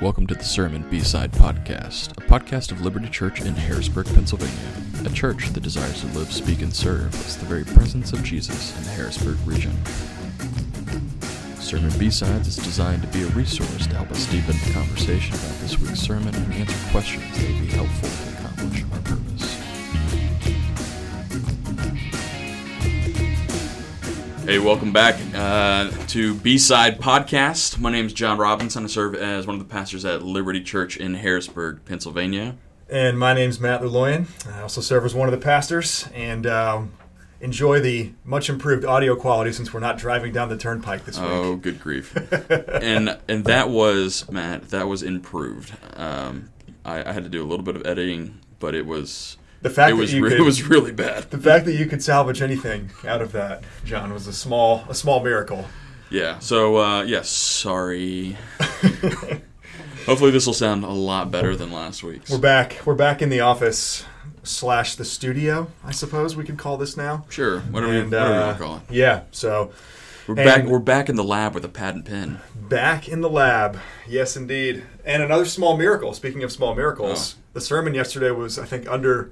Welcome to the Sermon B-Side Podcast, a podcast of Liberty Church in Harrisburg, Pennsylvania, a church that desires to live, speak, and serve as the very presence of Jesus in the Harrisburg region. Sermon B-Sides is designed to be a resource to help us deepen the conversation about this week's sermon and answer questions that would be helpful to accomplish our Hey, welcome back uh, to B Side Podcast. My name is John Robinson. I serve as one of the pastors at Liberty Church in Harrisburg, Pennsylvania. And my name is Matt Luloyan. I also serve as one of the pastors and um, enjoy the much improved audio quality since we're not driving down the turnpike this week. Oh, good grief! and and that was Matt. That was improved. Um, I, I had to do a little bit of editing, but it was The fact it that you re- could- it was really bad. The fact that you could salvage anything out of that, John, was a small a small miracle. Yeah. So uh, yeah, sorry. Hopefully, this will sound a lot better than last week's. We're back. We're back in the office slash the studio, I suppose we could call this now. Sure, whatever, you, And whatever you uh, want to call it. yeah, so We're back. We're back in the lab with a pad and pen. back in the lab. Yes, indeed. And another small miracle. Speaking of small miracles, Oh. the sermon yesterday was, I think, under.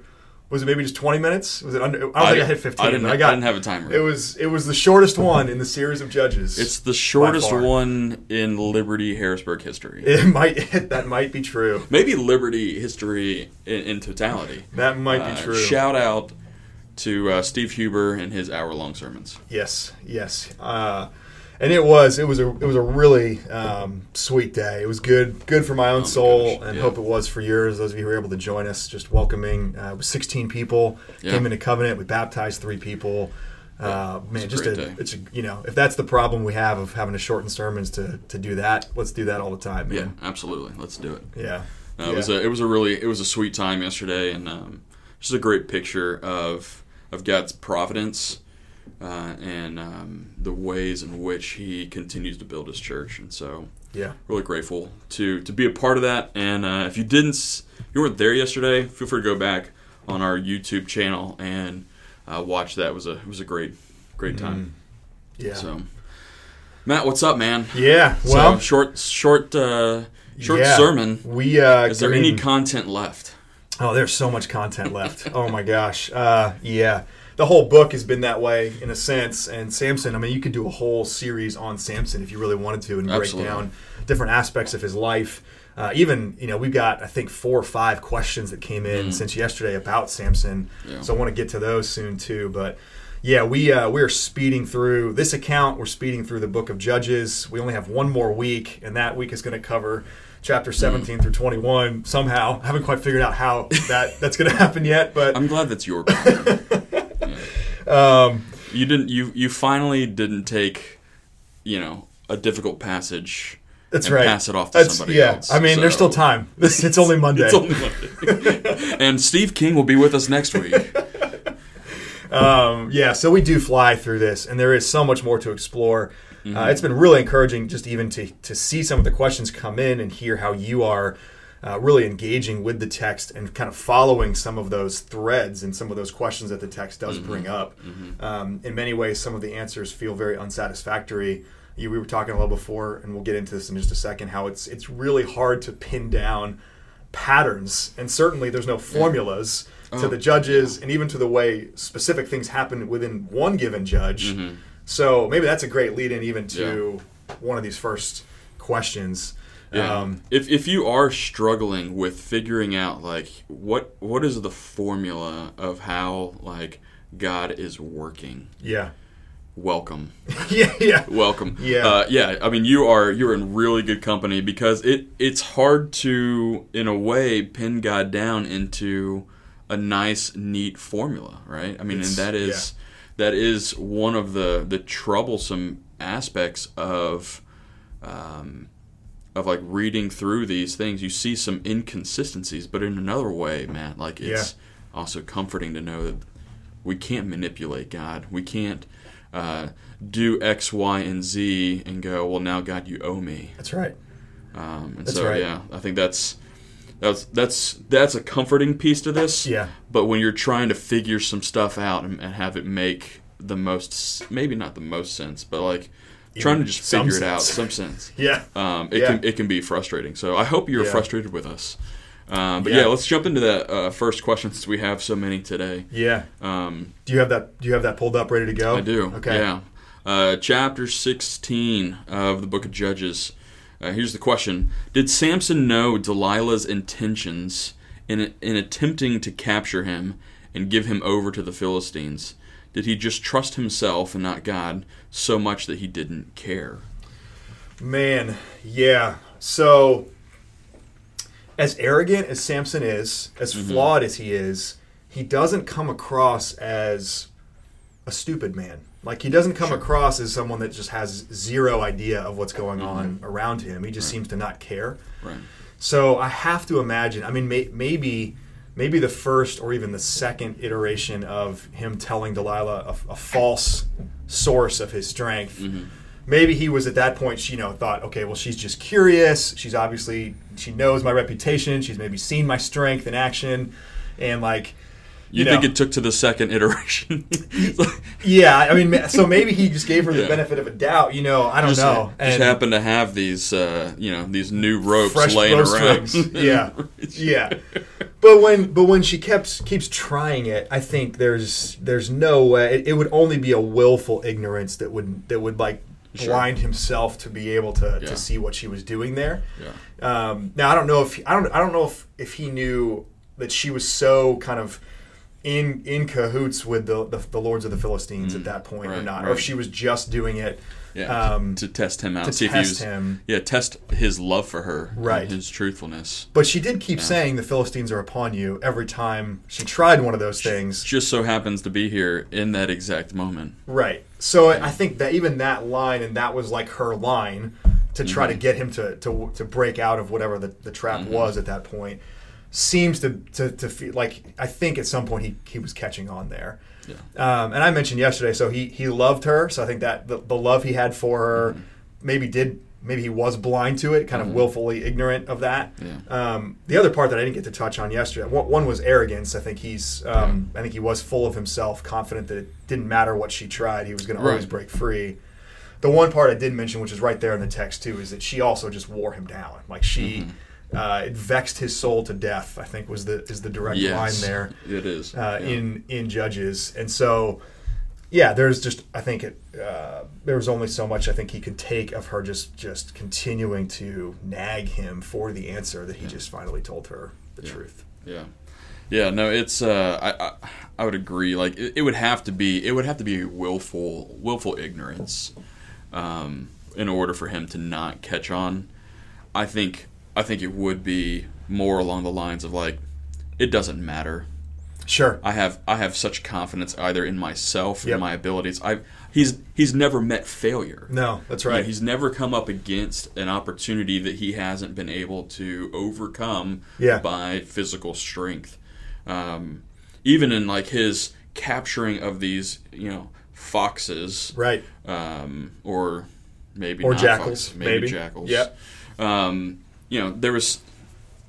Was it maybe just twenty minutes? Was it under? I don't think I hit fifteen. I didn't, I got. I didn't have a timer. It was it was the shortest one in the series of judges. it's the shortest one in Liberty Harrisburg history. it might that might be true. Maybe Liberty history in, in totality. That might Uh, be true. Shout out to uh, Steve Huber and his hour-long sermons. Yes, yes. Uh, and it was it was a it was a really um, sweet day. It was good good for my own my soul, gosh, and yeah. hope it was for yours. Those of you who were able to join us, just welcoming. Uh, it was 16 people Yeah. came into covenant. We baptized three people. Uh, man, it's just a, it's a, you know if that's the problem we have of having to shorten sermons to to do that, let's do that all the time. Man. Yeah, absolutely. Let's do it. yeah, Uh, yeah. It was a it was a really it was a sweet time yesterday, and um, just a great picture of of God's providence uh, and um, the ways in which He continues to build His church, and so yeah. really grateful to to be a part of that. And uh, if you didn't, s- you weren't there yesterday, feel free to go back on our YouTube channel and uh, watch that. It was a it was a great great time. Yeah. So, Matt, what's up, man? yeah. Well, so short short uh, short yeah. sermon. We uh, Is there I any content left? Oh, there's so much content left. oh my gosh. Uh, yeah. The whole book has been that way in a sense. And Samson, I mean, you could do a whole series on Samson if you really wanted to and break Absolutely. down different aspects of his life. Uh, even, you know, we've got, I think, four or five questions that came in since yesterday about Samson. Mm. Yeah. So I want to get to those soon too. But yeah, we uh, we are speeding through this account. We're speeding through the book of Judges. We only have one more week, and that week is going to cover chapter 17 through 21 somehow. I haven't quite figured out how that that's going to happen yet, but I'm glad that's your problem. um, you didn't. You you finally didn't take, you know, a difficult passage. that's and right. Pass it off to That's somebody yeah. else. I mean, there's still time. This, it's only Monday. It's only Monday. and Steve King will be with us next week. Um, yeah, so we do fly through this, and there is so much more to explore. Uh, it's been really encouraging just even to, to see some of the questions come in and hear how you are uh, really engaging with the text and kind of following some of those threads and some of those questions that the text does bring up. Um, in many ways, some of the answers feel very unsatisfactory. You, we were talking a little before, and we'll get into this in just a second. How it's it's really hard to pin down patterns, and certainly there's no formulas to Oh, the judges, and even to the way specific things happen within one given judge. So maybe that's a great lead in even to one of these first questions. Yeah. Um, if if you are struggling with figuring out like what what is the formula of how like God is working, yeah, welcome. yeah, yeah. welcome. Yeah. uh, yeah. I mean, you are you're in really good company because it it's hard to, in a way, pin God down into a nice, neat formula, right? I mean, It's- and that is that is one of the the troublesome aspects of. Um, of like reading through these things, you see some inconsistencies, but in another way, man, like it's also comforting to know that we can't manipulate God. We can't uh, do X, Y, and Z and go, well, now God, you owe me. That's right. Um, and That's so, right. yeah, I think that's that's that's that's a comforting piece to this. Yeah. But when you're trying to figure some stuff out and, and have it make the most, maybe not the most sense, but like trying to just some figure it out, some sense. Yeah. Um, it Yeah. can it can be frustrating. So I hope you're Yeah. frustrated with us. Um, but Yeah. yeah. let's jump into that uh, first question since we have so many today. Yeah. Um, Do you have that? Do you have that pulled up, ready to go? I do. Okay. Yeah. Uh, chapter 16 of the book of Judges. Uh, here's the question Did Samson know Delilah's intentions in, in attempting to capture him and give him over to the Philistines? Did he just trust himself and not God so much that he didn't care? Man, yeah. So, as arrogant as Samson is, as Mm-hmm. flawed as he is, he doesn't come across as a stupid man. Like he doesn't come across as someone that just has zero idea of what's going on around him. He just seems to not care. Right. So I have to imagine. I mean, may, maybe maybe the first or even the second iteration of him telling Delilah a, a false source of his strength. Maybe he was at that point, you know, thought, okay, well, she's just curious. She's obviously she knows my reputation. She's maybe seen my strength in action, and like. You, know. think it took to the second iteration? Yeah, I mean, so maybe he just gave her the Yeah. benefit of a doubt. You know, I don't just, know. just happened to have these, uh, you know, these new ropes laying around. yeah, yeah. But when but when she keeps keeps trying it, I think there's there's no way it, it would only be a willful ignorance that would that would like Sure. blind himself to be able to, Yeah. to see what she was doing there. Yeah. Um, now I don't know if I don't I don't know if, if he knew that she was so kind of in in cahoots with the the, the lords of the Philistines at that point or Mm. right, not, or if she was just doing it. Yeah, Um, to test him out, to see if he test was, him. Yeah, test his love for her, and Right. his truthfulness. But she did keep saying the Philistines are upon you every time she tried one of those things. Just so happens to be here in that exact moment. Right. So I think that even that line, and that was like her line to try Mm-hmm. to get him to, to, to break out of whatever the, the trap was at that point, seems to, to, to feel like I think at some point he, he was catching on there. Yeah. Um, and I mentioned yesterday, so he, he loved her. So I think that the, the love he had for her Mm-hmm. maybe did, maybe he was blind to it, kind of willfully ignorant of that. Yeah. Um, the other part that I didn't get to touch on yesterday, one, one was arrogance. I think he's, um, I think he was full of himself, confident that it didn't matter what she tried, he was going to always break free. The one part I did mention, which is right there in the text too, is that she also just wore him down. Like she, Mm-hmm. Uh, it vexed his soul to death. I think was the is the direct Yes, line there It is. uh, yeah. in in Judges, and so yeah, there's just I think it uh, there was only so much I think he could take of her just just continuing to nag him for the answer that he just finally told her the truth. Yeah, yeah. No, it's. Uh, I, I I would agree. Like it, it would have to be. It would have to be willful willful ignorance, um, in order for him to not catch on. I think. I think it would be more along the lines of like, it doesn't matter. Sure. I have I have such confidence either in myself Yep. and my abilities. I he's he's never met failure. No, that's You know, right. he's never come up against an opportunity that he hasn't been able to overcome Yeah. by physical strength. Um, even in like his capturing of these, you know, foxes, right. um, or maybe Or not jackals, foxes, maybe. jackals. Yep. Um, you know, there was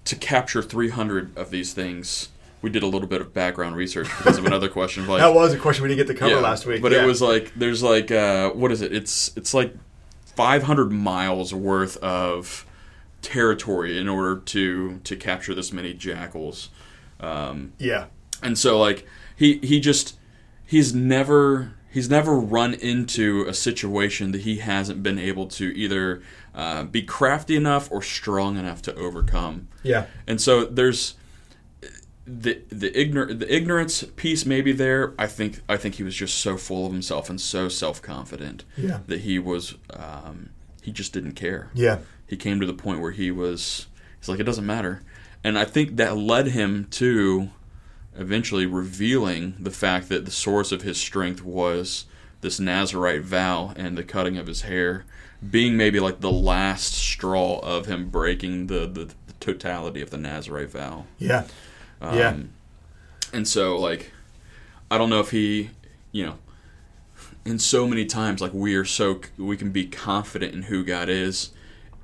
to capture 300 of these things. We did a little bit of background research because of another question. Like, That was a question we didn't get to cover yeah, last week. But yeah. it was like there's like uh, what is it? It's it's like 500 miles worth of territory in order to to capture this many jackals. Um, yeah. and so like he he just he's never he's never run into a situation that he hasn't been able to either uh, be crafty enough or strong enough to overcome. Yeah. And so there's the the ignor- the ignorance piece maybe there. I think I think he was just so full of himself and so self confident Yeah. that he was um, he just didn't care. Yeah. He came to the point where he was he's like it doesn't matter, and I think that led him to eventually revealing the fact that the source of his strength was this Nazarite vow and the cutting of his hair being maybe like the last straw of him breaking the, the, the totality of the Nazarite vow. Yeah. Um, Yeah. And so, like, I don't know if he, you know, and so many times, like, we are so, we can be confident in who God is.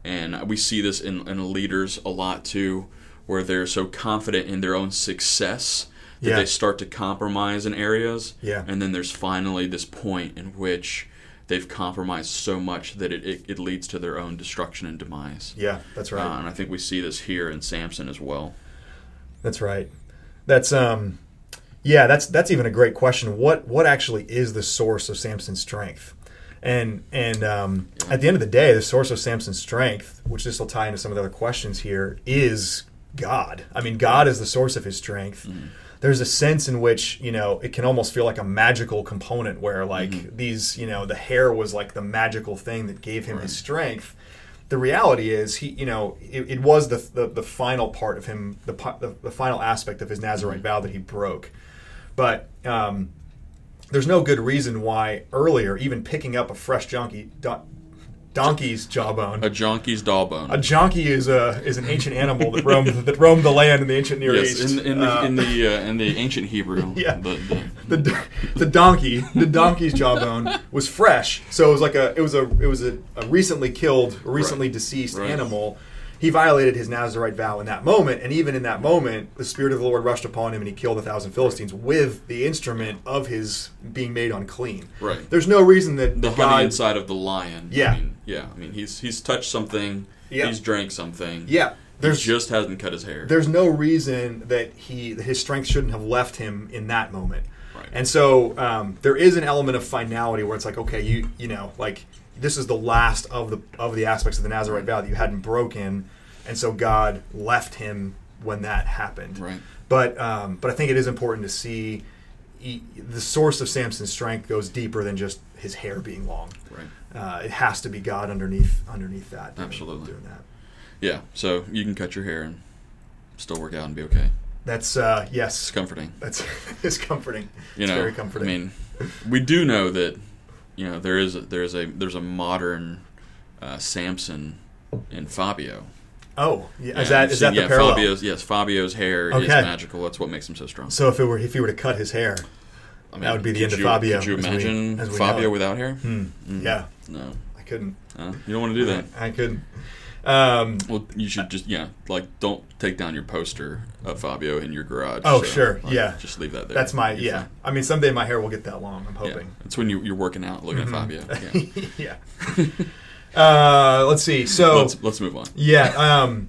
And we see this in, in leaders a lot too, where they're so confident in their own success that Yeah. they start to compromise in areas. Yeah. And then there's finally this point in which they've compromised so much that it, it, it leads to their own destruction and demise. Yeah, that's right. Uh, and I think we see this here in Samson as well. That's right. That's um yeah, that's that's even a great question. What what actually is the source of Samson's strength? And and um, Yeah. at the end of the day, the source of Samson's strength, which this will tie into some of the other questions here, is God. I mean, God is the source of his strength. There's a sense in which you know it can almost feel like a magical component where like these you know the hair was like the magical thing that gave him his strength. The reality is he you know it, it was the, the the final part of him the, the the final aspect of his nazarite vow that he broke. But um, there's no good reason why earlier even picking up a fresh donkey don- donkey's jawbone A jonkey's dawbone. a donkey is a is an ancient animal that roamed that roamed the land in the ancient Near yes, East. in, in the Uh, in the uh, in the ancient Hebrew. Yeah. The, the, the, the donkey the donkey's jawbone was fresh so it was like a it was a it was a, a recently killed recently Right. deceased Right. animal he violated his nazarite vow in that moment and even in that moment the spirit of the lord rushed upon him and he killed a thousand philistines with the instrument of his being made unclean Right. there's no reason that the God, honey inside of the lion. Yeah. I mean, yeah. I mean, he's he's touched something. Yeah. He's drank something. yeah There's there's just hasn't cut his hair. there's no reason that he his strength shouldn't have left him in that moment. Right. And so um, there is an element of finality where it's like, okay, you you know, like this is the last of the of the aspects of the Nazarite vow that you hadn't broken, and so God left him when that happened. Right. But um, but I think it is important to see he, the source of Samson's strength goes deeper than just his hair being long. Right. Uh, it has to be God underneath underneath that. doing- Absolutely. doing that. Yeah. So you can cut your hair and still work out and be okay. That's uh, It's yes, comforting. that's it's comforting. You it's know. very comforting. I mean, we do know that you know there is a, there is a there's a modern uh, Samson in Fabio. Oh, yeah. Is that seen- that the yeah, parallel? Fabio's yes, Fabio's hair is magical. That's what makes him so strong. So if it were if he were to cut his hair, I that would be the end of you- Fabio, Could you as we- imagine as we Fabio without hair? hmm, Mm. yeah, No, I couldn't. Uh, you don't want to do that. I couldn't. Um, Well, you should just yeah, like don't take down your poster of Fabio in your garage. Oh, sure, like, yeah. just leave that there. that's my yeah. fine. I mean, someday my hair will get that long. I'm Yeah, hoping. it's when you, you're working out looking at Fabio. Yeah. yeah. uh, let's see. So let's let's move on. Yeah, um,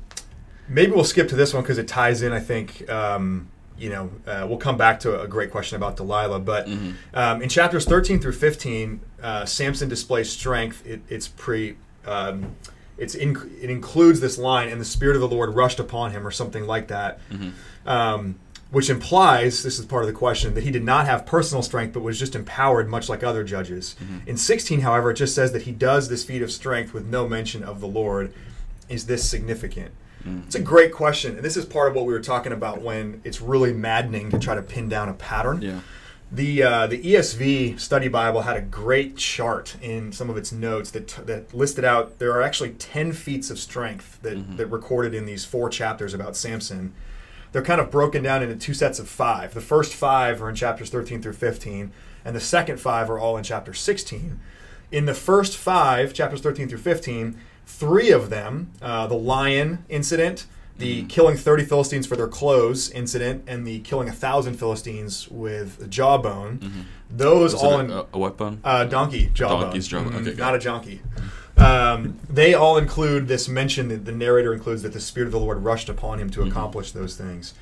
maybe we'll skip to this one because it ties in. I think um, you know uh, we'll come back to a great question about Delilah, but Mhm. um, in chapters thirteen through fifteen, uh, Samson displays strength. It, it's pre. Um, it's in, it includes this line, and the spirit of the Lord rushed upon him, or something like that, Mhm. um, which implies this is part of the question that he did not have personal strength, but was just empowered, much like other judges. In sixteen, however, it just says that he does this feat of strength with no mention of the Lord. Is this significant? It's a great question, and this is part of what we were talking about when it's really maddening to try to pin down a pattern. Yeah. The uh, the ESV Study Bible had a great chart in some of its notes that that listed out there are actually ten feats of strength that that recorded in these four chapters about Samson. They're kind of broken down into two sets of five. The first five are in chapters thirteen through fifteen, and the second five are all in chapter sixteen. In the first five, chapters 13 through 15, three of them, uh, the lion incident, the Mm-hmm. killing 30 Philistines for their clothes incident, and the killing a thousand Philistines with a jawbone, those Was all in a, a weapon? uh, donkey jawbone. Donkey's jawbone. Mhm, Okay, not a donkey. Um, they all include this mention that the narrator includes that the Spirit of the Lord rushed upon him to Mm-hmm. accomplish those things.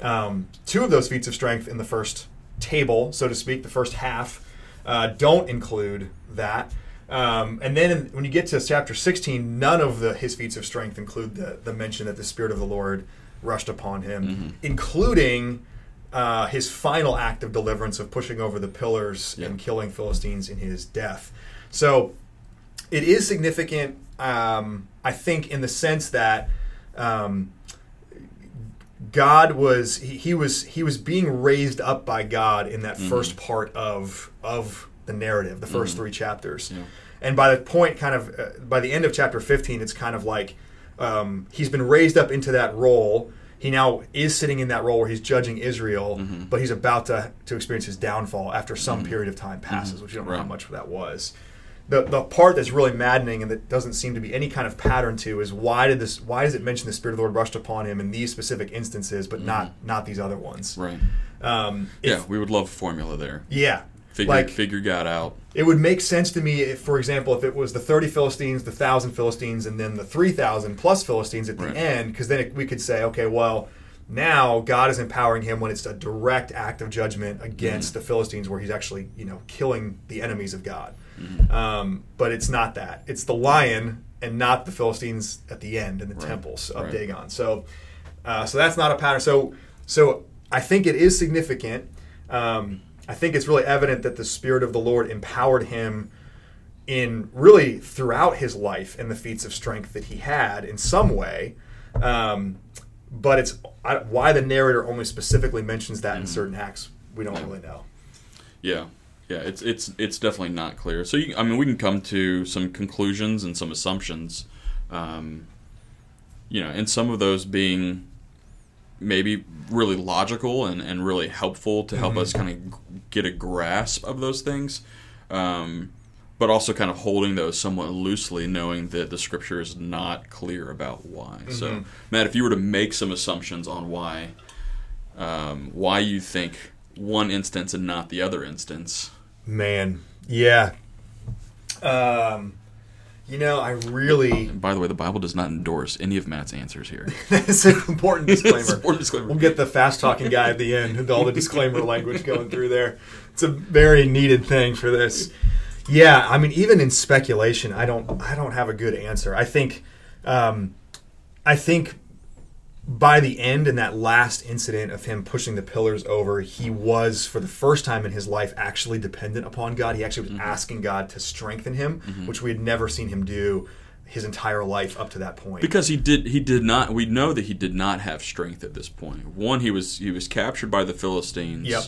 Um, two of those feats of strength in the first table, so to speak, the first half, uh, don't include that. Um, and then in, when you get to chapter 16, none of the his feats of strength include the, the mention that the Spirit of the Lord rushed upon him, Mm-hmm. including uh, his final act of deliverance of pushing over the pillars Yeah. and killing Philistines in his death. So it is significant, um, I think, in the sense that um, God was he, he was he was being raised up by God in that first part of of the narrative, the 1st three chapters. Yeah. And by the point, kind of uh, by the end of chapter fifteen, it's kind of like um, he's been raised up into that role. He now is sitting in that role where he's judging Israel, but he's about to to experience his downfall after some period of time passes, which you don't know how Right. much that was the the part that's really maddening and that doesn't seem to be any kind of pattern to is why did this why does it mention the spirit of the Lord rushed upon him in these specific instances but not not these other ones Right. um, Yeah, we would love formula there. yeah Figure Like- figure God out. It would make sense to me, if, for example, if it was the 30 Philistines, the 1,000 Philistines, and then the 3,000 plus Philistines at the Right. end, because then it, we could say, okay, well, now God is empowering him when it's a direct act of judgment against Mm-hmm. the Philistines, where he's actually, you know, killing the enemies of God. Mm-hmm. Um, but it's not that. It's the lion and not the Philistines at the end in the Right. temples of Right. Dagon. So, uh, so that's not a pattern. So, so I think it is significant. Um, I think it's really evident that the Spirit of the Lord empowered him in really throughout his life and the feats of strength that he had in some way. Um, but it's I, why the narrator only specifically mentions that in certain acts. We don't really know. Yeah, yeah, it's it's it's definitely not clear. So you, I mean, we can come to some conclusions and some assumptions, um, you know, and some of those being maybe really logical and, and really helpful to help us kind of get a grasp of those things, um, but also kind of holding those somewhat loosely, knowing that the scripture is not clear about why. So, Matt, if you were to make some assumptions on why, um, why you think one instance and not the other instance. Man, yeah. Um, you know, I really And by the way, the Bible does not endorse any of Matt's answers here. that's an important It's disclaimer. an important disclaimer. We'll get the fast talking guy at the end with all the disclaimer language going through there. It's a very needed thing for this. Yeah, I mean, even in speculation, I don't, I don't have a good answer. I think, um, I think by the end in that last incident of him pushing the pillars over, he was for the first time in his life actually dependent upon God. He actually was asking God to strengthen him, which we had never seen him do his entire life up to that point. because he did he did not we know that he did not have strength at this point. One, he was he was captured by the Philistines. Yep.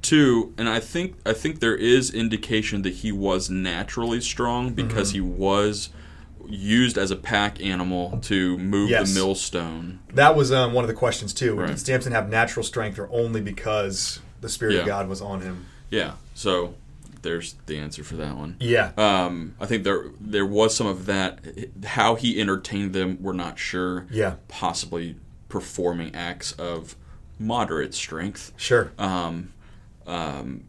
Two, and I think I think there is indication that he was naturally strong because Mm-hmm. he was used as a pack animal to move Yes. the millstone. That was um, one of the questions too. Right. Did Samson have natural strength, or only because the spirit Yeah. of God was on him? Yeah. So there's the answer for that one. Yeah, Um, I think there there was some of that. How he entertained them, we're not sure. yeah, Possibly performing acts of moderate strength. sure. Um, um,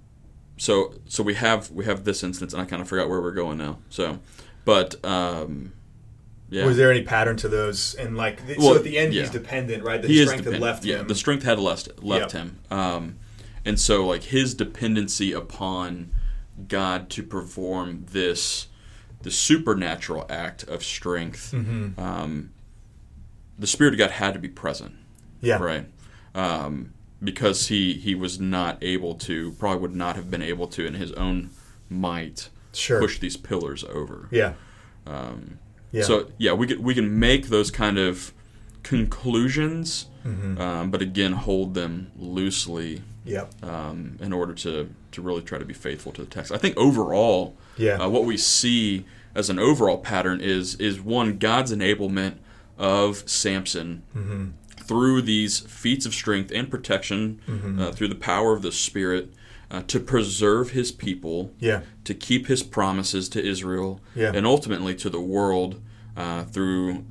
so so we have we have this instance, and I kind of forgot where we're going now. So, but um, yeah, Was there any pattern to those? And like, th- Well, so at the end, yeah. he's dependent, right? The he strength had left yeah, him. the strength had left left Yep. him, um, and so like his dependency upon God to perform this the supernatural act of strength. Mhm. Um, the spirit of God had to be present, yeah, right? Um, because he he was not able to, probably would not have been able to in his own might sure. push these pillars over. Yeah, Um, yeah. So yeah, we can we can make those kind of conclusions, Mhm. um, but again, hold them loosely yep. um, in order to to really try to be faithful to the text. I think overall, Yeah. uh, what we see as an overall pattern is is one God's enablement of Samson hmm through these feats of strength and protection Mm-hmm. uh, through the power of the Spirit uh, to preserve His people Yeah, to keep his promises to Israel Yeah. and ultimately to the world uh, through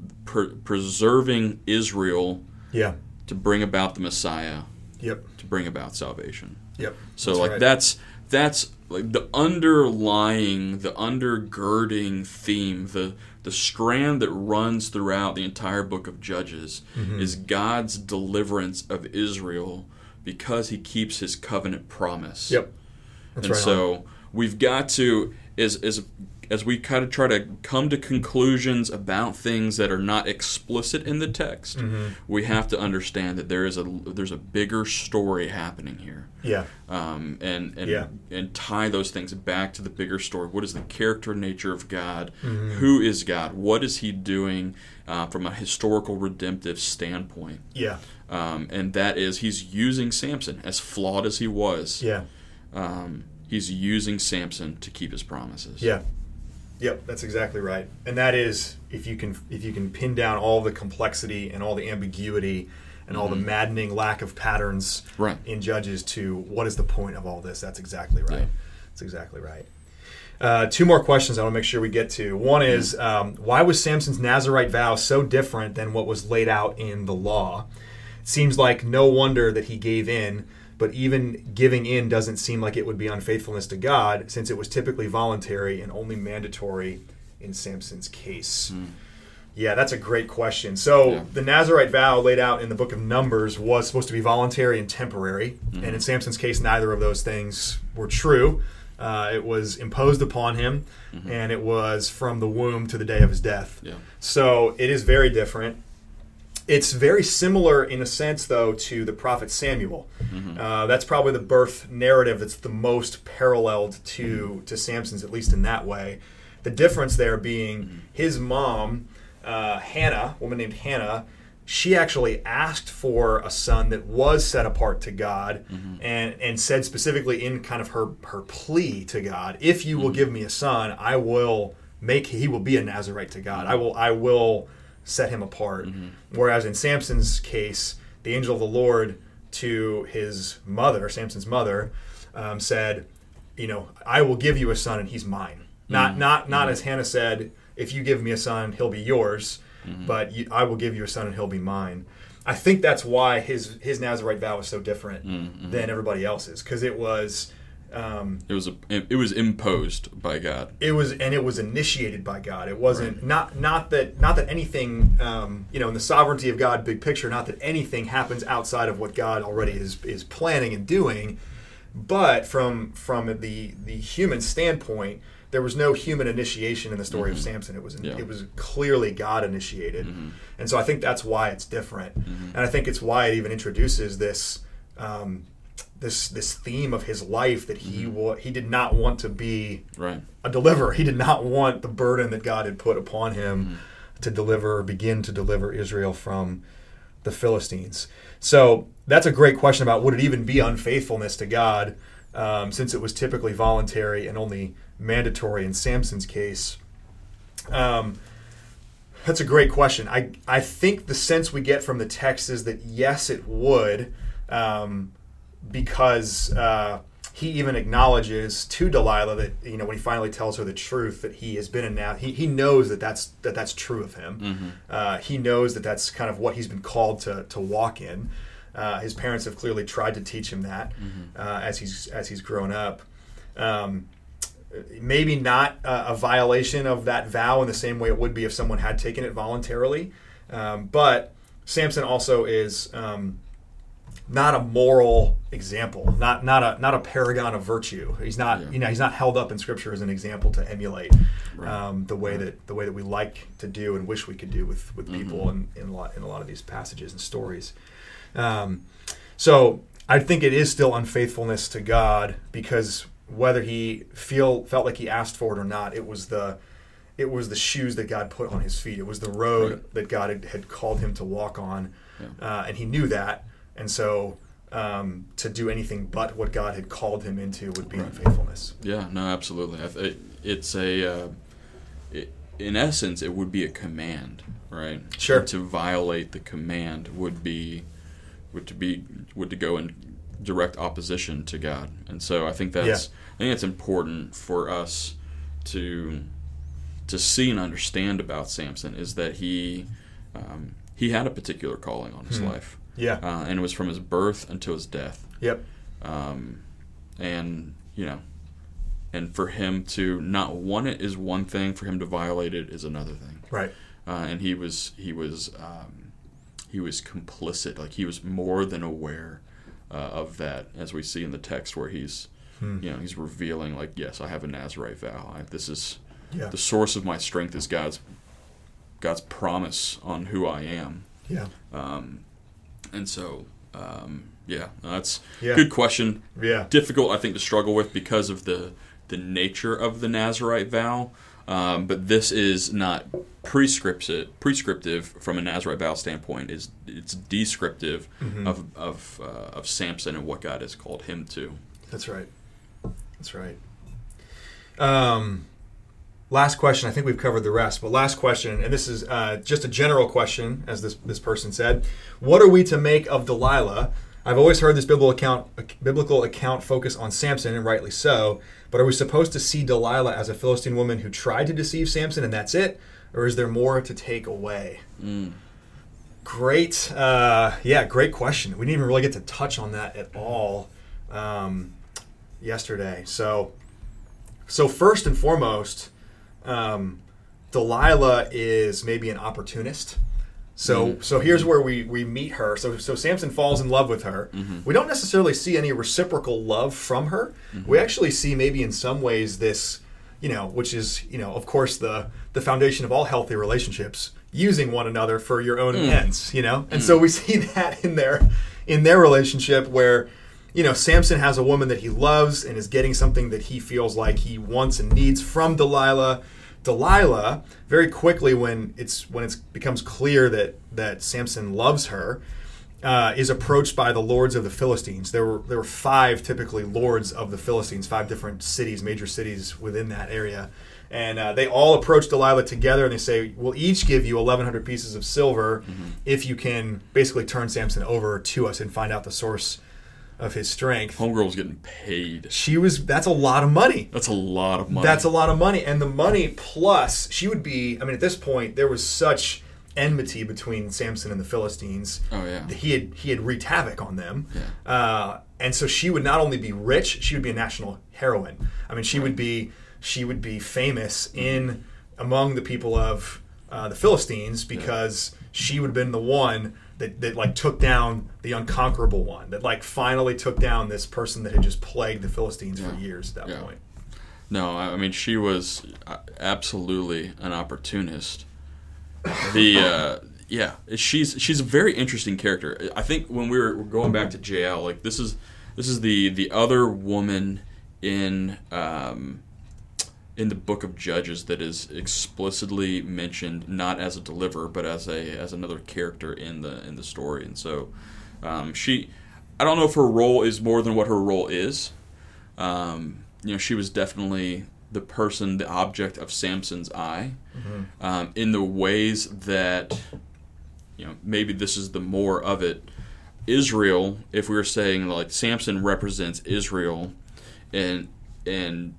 preserving Israel yeah, to bring about the Messiah, yep, to bring about salvation. yep. So That's like right. that's that's like the underlying, the undergirding theme, the the strand that runs throughout the entire book of Judges Mm-hmm. is God's deliverance of Israel because he keeps his covenant promise. Yep. That's and right. so we've got to as as as we kind of try to come to conclusions about things that are not explicit in the text, Mm-hmm. we have to understand that there is a there's a bigger story happening here, yeah, um, and and Yeah. and tie those things back to the bigger story. What is the character nature of God? Mm-hmm. Who is God? What is He doing uh, from a historical redemptive standpoint? yeah, Um, and that is He's using Samson, as flawed as he was yeah, um, he's using Samson to keep his promises. yeah. Yep, that's exactly right. And that is if you can if you can pin down all the complexity and all the ambiguity and all the maddening lack of patterns Mm-hmm. Right. in Judges to what is the point of all this? That's exactly right. Yeah. That's exactly right. Uh, two more questions I want to make sure we get to. One is um, why was Samson's Nazarite vow so different than what was laid out in the law? It seems like no wonder that he gave in, but even giving in doesn't seem like it would be unfaithfulness to God since it was typically voluntary and only mandatory in Samson's case. Hmm. Yeah, that's a great question. So, Yeah. the Nazarite vow laid out in the book of Numbers was supposed to be voluntary and temporary. Mm-hmm. And in Samson's case, neither of those things were true. Uh, it was imposed upon him, mm-hmm. and it was from the womb to the day of his death. Yeah. So, it is very different. It's very similar in a sense, though, to the prophet Samuel. Mm-hmm. Uh, that's probably the birth narrative that's the most paralleled to mm-hmm. to Samson's, at least in that way. The difference there being mm-hmm. his mom, uh, Hannah, a woman named Hannah, she actually asked for a son that was set apart to God, and and said specifically in kind of her her plea to God, if you will give me a son, I will make he will be a Nazarite to God. I will I will set him apart. Mm-hmm. Whereas in Samson's case, the angel of the Lord to his mother, Samson's mother, um, said, "You know, I will give you a son, and he's mine." Not mm-hmm. not not mm-hmm. as Hannah said, "If you give me a son, he'll be yours," but you, I will give you a son, and he'll be mine. I think that's why his his Nazarite vow was so different than everybody else's because it was. Um, It was a, it was imposed by God. it was and it was initiated by God. It wasn't not not that not that anything um, you know in the sovereignty of God, big picture. Not that anything happens outside of what God already is is planning and doing, but from from the the human standpoint, there was no human initiation in the story of Samson. It was Yeah. it was clearly God initiated, and so I think that's why it's different, and I think it's why it even introduces this. Um, this this theme of his life that he wa- he did not want to be Right. a deliverer. He did not want the burden that God had put upon him to deliver or begin to deliver Israel from the Philistines. So that's a great question about would it even be unfaithfulness to God, um, since it was typically voluntary and only mandatory in Samson's case. Um, that's a great question. I I think the sense we get from the text is that yes, it would, um, because uh, he even acknowledges to Delilah that you know when he finally tells her the truth that he has been in now he, he knows that that's that that's true of him. Uh, he knows that that's kind of what he's been called to to walk in. Uh, his parents have clearly tried to teach him that uh, as he's as he's grown up. Um, maybe not a, a violation of that vow in the same way it would be if someone had taken it voluntarily. Um, but Samson also is um, not a moral example, not not a not a paragon of virtue. He's not Yeah. you know he's not held up in Scripture as an example to emulate Right. um, the way that the way that we like to do and wish we could do with with people in, in a lot in a lot of these passages and stories. Um, so I think it is still unfaithfulness to God because whether he feel felt like he asked for it or not, it was the it was the shoes that God put on his feet. It was the road Right. that God had, had called him to walk on, Yeah. uh, and he knew that. And so um, to do anything but what God had called him into would be Right. unfaithfulness. Yeah, no, absolutely. I th- it, it's a, uh, it, in essence, it would be a command, right? Sure. And to violate the command would be, would to be, would to go in direct opposition to God, and so I think that's, Yeah. I think it's important for us to, to see and understand about Samson is that he, um, he had a particular calling on his Hmm. life, Yeah. uh, and it was from his birth until his death Yep. um, and you know, and for him to not want it is one thing. For him to violate it is another thing. Right. Uh, and he was he was um, he was complicit. Like he was more than aware uh, of that, as we see in the text where he's Hmm. you know he's revealing like, yes, I have a Nazarite vow. I, this is Yeah. the source of my strength is God's God's promise on who I am. Yeah. Um, and so, um, yeah, that's Yeah. good question Yeah. difficult, I think, to struggle with because of the the nature of the Nazarite vow. Um, but this is not prescriptive, prescriptive from a Nazarite vow standpoint. is It's descriptive Mhm. of of uh, of Samson and what God has called him to. That's right. That's right. Um, last question. I think we've covered the rest, but last question, and this is uh, just a general question, as this this person said. What are we to make of Delilah? I've always heard this biblical account biblical account focus on Samson, and rightly so. But are we supposed to see Delilah as a Philistine woman who tried to deceive Samson, and that's it, or is there more to take away? Great, uh, yeah, great question. We didn't even really get to touch on that at all um, yesterday. So, so first and foremost, um, Delilah is maybe an opportunist. So, mm-hmm. so here's where we, we meet her. So, so Samson falls in love with her. Mm-hmm. We don't necessarily see any reciprocal love from her. Mm-hmm. We actually see maybe in some ways this, you know, which is you know, of course, the the foundation of all healthy relationships, using one another for your own mm. ends. You know, and mm. so we see that in their in their relationship where. You know, Samson has a woman that he loves and is getting something that he feels like he wants and needs from Delilah. Delilah, very quickly when it's when it becomes clear that that Samson loves her, uh, is approached by the lords of the Philistines. There were there were five typically lords of the Philistines, five different cities, major cities within that area, and uh, they all approach Delilah together and they say, "We'll each give you 1,100 pieces of silver if you can basically turn Samson over to us and find out the source of his strength." Homegirl's getting paid. She was that's a lot of money. That's a lot of money. That's a lot of money. And the money plus, she would be, I mean, at this point, there was such enmity between Samson and the Philistines. Oh, yeah. He had, he had wreaked havoc on them. Yeah. Uh, and so she would not only be rich, she would be a national heroine. I mean, she would be, she would be famous in, among the people of uh, the Philistines because she would have been the one that, that like took down the unconquerable one, that like finally took down this person that had just plagued the Philistines for years at that Yeah. point. No, I I mean she was uh, absolutely an opportunist. The uh, yeah, she's she's a very interesting character. I think when we were going back to Jael, like this is this is the the other woman in um, in the book of Judges that is explicitly mentioned not as a deliverer but as a as another character in the in the story, and so um, she. I don't know if her role is more than what her role is. Um, you know, she was definitely the person, the object of Samson's eye, um, in the ways that, you know, maybe this is the more of it. Israel, if we were saying like Samson represents Israel, and and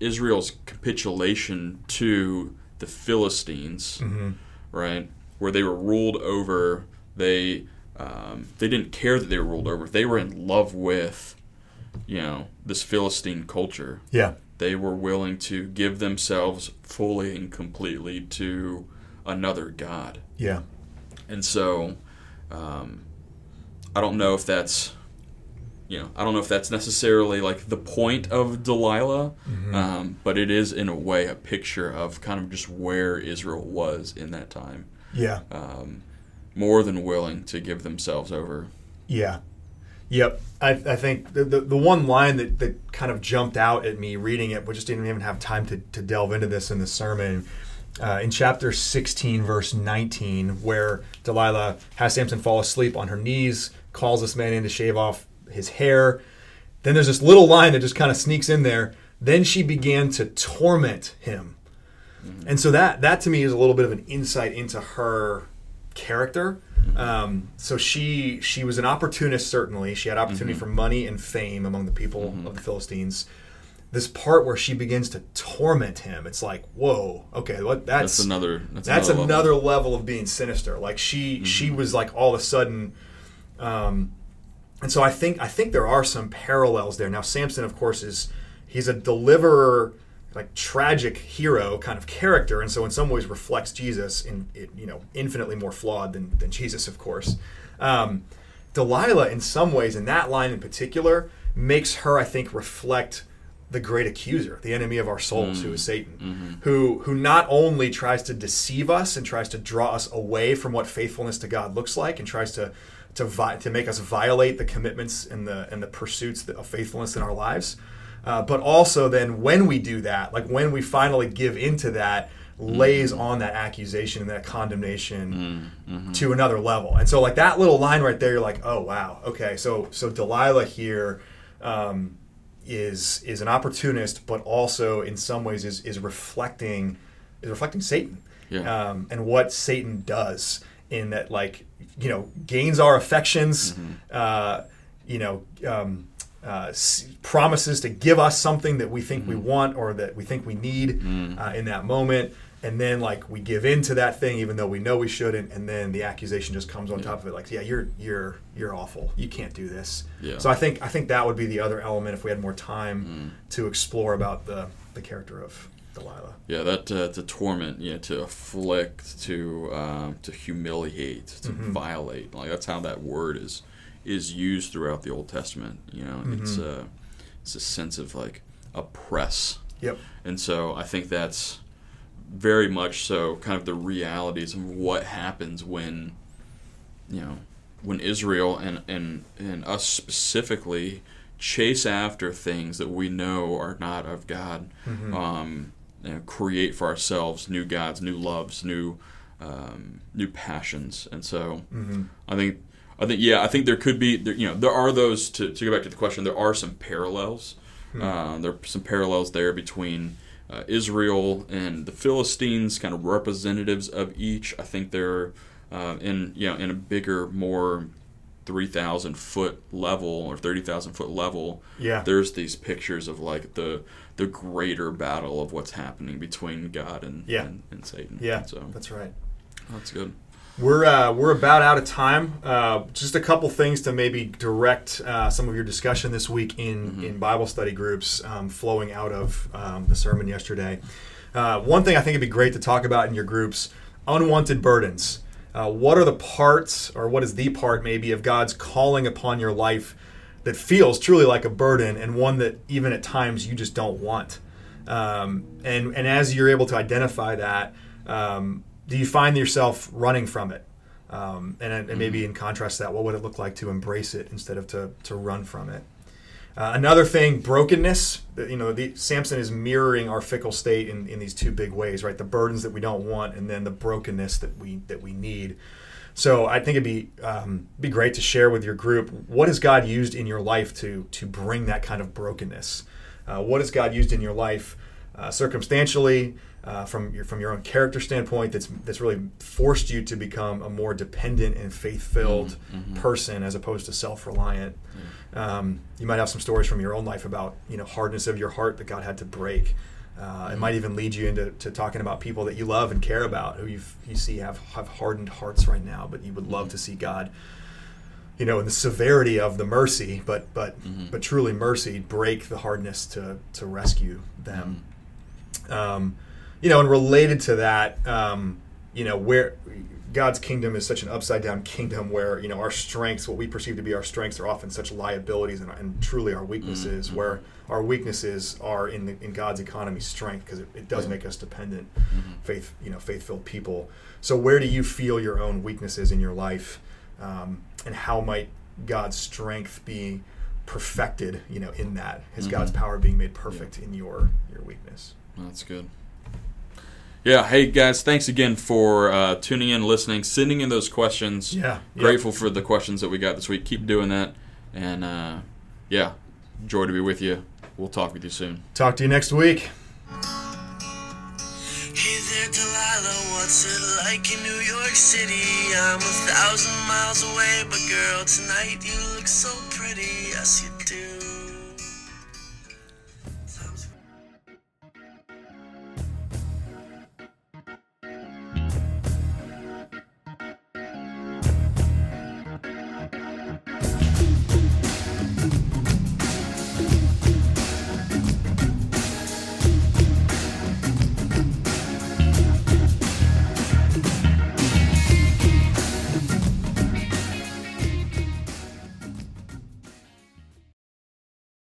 Israel's capitulation to the Philistines, right, where they were ruled over, they um, they didn't care that they were ruled over. They were in love with, you know, this Philistine culture Yeah. they were willing to give themselves fully and completely to another god. Yeah. And so, um, I don't know if that's, you know, I don't know if that's necessarily like the point of Delilah, um, but it is in a way a picture of kind of just where Israel was in that time. Yeah. Um, more than willing to give themselves over. Yeah. Yep. I, I think the, the, the one line that, that kind of jumped out at me reading it, we just didn't even have time to, to delve into this in the sermon. Uh, in chapter 16, verse 19, where Delilah has Samson fall asleep on her knees, calls this man in to shave off his hair. Then there's this little line that just kind of sneaks in there. Then she began to torment him. Mm-hmm. And so that that to me is a little bit of an insight into her character. Mm-hmm. Um, so she she was an opportunist certainly. She had opportunity mm-hmm. for money and fame among the people of the Philistines. This part where she begins to torment him, it's like, whoa, okay, what that's That's another. That's, that's another, another level. level. of being sinister. Like she she was like all of a sudden, um, and so I think I think there are some parallels there. Now Samson, of course, is he's a deliverer, like tragic hero kind of character, and so in some ways reflects Jesus in it, you know infinitely more flawed than than Jesus, of course. Um, Delilah, in some ways, in that line in particular, makes her I think reflect the great accuser, the enemy of our souls, who is Satan, who who not only tries to deceive us and tries to draw us away from what faithfulness to God looks like, and tries to to vi- to make us violate the commitments and the and the pursuits of faithfulness in our lives, uh, but also then when we do that, like when we finally give into that, lays on that accusation and that condemnation to another level. And so like that little line right there, you're like, oh wow, okay, so so Delilah here. Um, is is an opportunist, but also in some ways is is reflecting is reflecting Satan, Yeah. um, and what Satan does in that like you know gains our affections, uh, you know. Um, uh, promises to give us something that we think we want or that we think we need uh, in that moment, and then like we give in to that thing even though we know we shouldn't and then the accusation just comes on Yeah. top of it like yeah you're you're you're awful you can't do this Yeah. so i think i think that would be the other element if we had more time Mm. to explore about the the character of delilah Yeah, that uh, to torment, yeah, to afflict, to um, to humiliate, to Mhm. violate. Like that's how that word is is used throughout the Old Testament. You know, it's Mhm. uh, it's a sense of like oppress, yep and so I think that's very much so kind of the realities of what happens when you know when Israel and and and us specifically chase after things that we know are not of God Mhm. um, you know, create for ourselves new gods, new loves, new um, new passions, and so hmm I think I think yeah I think there could be there, you know there are those to, to go back to the question there are some parallels. Hmm. uh, there are some parallels there between uh, Israel and the Philistines kind of representatives of each. I think they're uh, in you know in a bigger more three thousand foot level or thirty thousand foot level yeah there's these pictures of like the the greater battle of what's happening between God and Yeah. and, and Satan. yeah so that's right that's good. We're uh, we're about out of time. Uh, just a couple things to maybe direct uh, some of your discussion this week in Mhm. in Bible study groups, um, flowing out of um, the sermon yesterday. Uh, one thing I think it'd be great to talk about in your groups: unwanted burdens. Uh, what are the parts, or what is the part maybe of God's calling upon your life that feels truly like a burden, and one that even at times you just don't want? Um, and and as you're able to identify that, um, do you find yourself running from it? Um, and, and maybe in contrast to that, what would it look like to embrace it instead of to, to run from it? Uh, another thing, brokenness. You know, the, Samson is mirroring our fickle state in, in these two big ways, right? The burdens that we don't want, and then the brokenness that we that we need. So I think it'd be um, be great to share with your group what has God used in your life to to bring that kind of brokenness. Uh, what has God used in your life uh, circumstantially, uh, from your from your own character standpoint, that's that's really forced you to become a more dependent and faith filled Mhm. person as opposed to self reliant. Um, you might have some stories from your own life about you know hardness of your heart that God had to break. Uh, It might even lead you into to talking about people that you love and care about, who you you see have have hardened hearts right now, but you would love to see God, you know, in the severity of the mercy, but but Mhm. but truly mercy, break the hardness to to rescue them. Um, you know, and related to that, um, you know, where God's kingdom is such an upside down kingdom where, you know, our strengths, what we perceive to be our strengths, are often such liabilities and, and truly our weaknesses, Mhm. where our weaknesses are in, the, in God's economy strength because it, it does Yeah. make us dependent, Mhm. faith, you know, faith filled people. So, where do you feel your own weaknesses in your life? Um, and how might God's strength be perfected, you know, in that? Is Mhm. God's power being made perfect in your your weakness? That's good. Yeah, hey guys, thanks again for uh, tuning in, listening, sending in those questions. Yeah. Grateful for the questions that we got this week. Keep doing that. And uh, yeah, joy to be with you. We'll talk with you soon. Talk to you next week. Hey there, Delilah, what's it like in New York City? I'm a thousand miles away, but girl, tonight you look so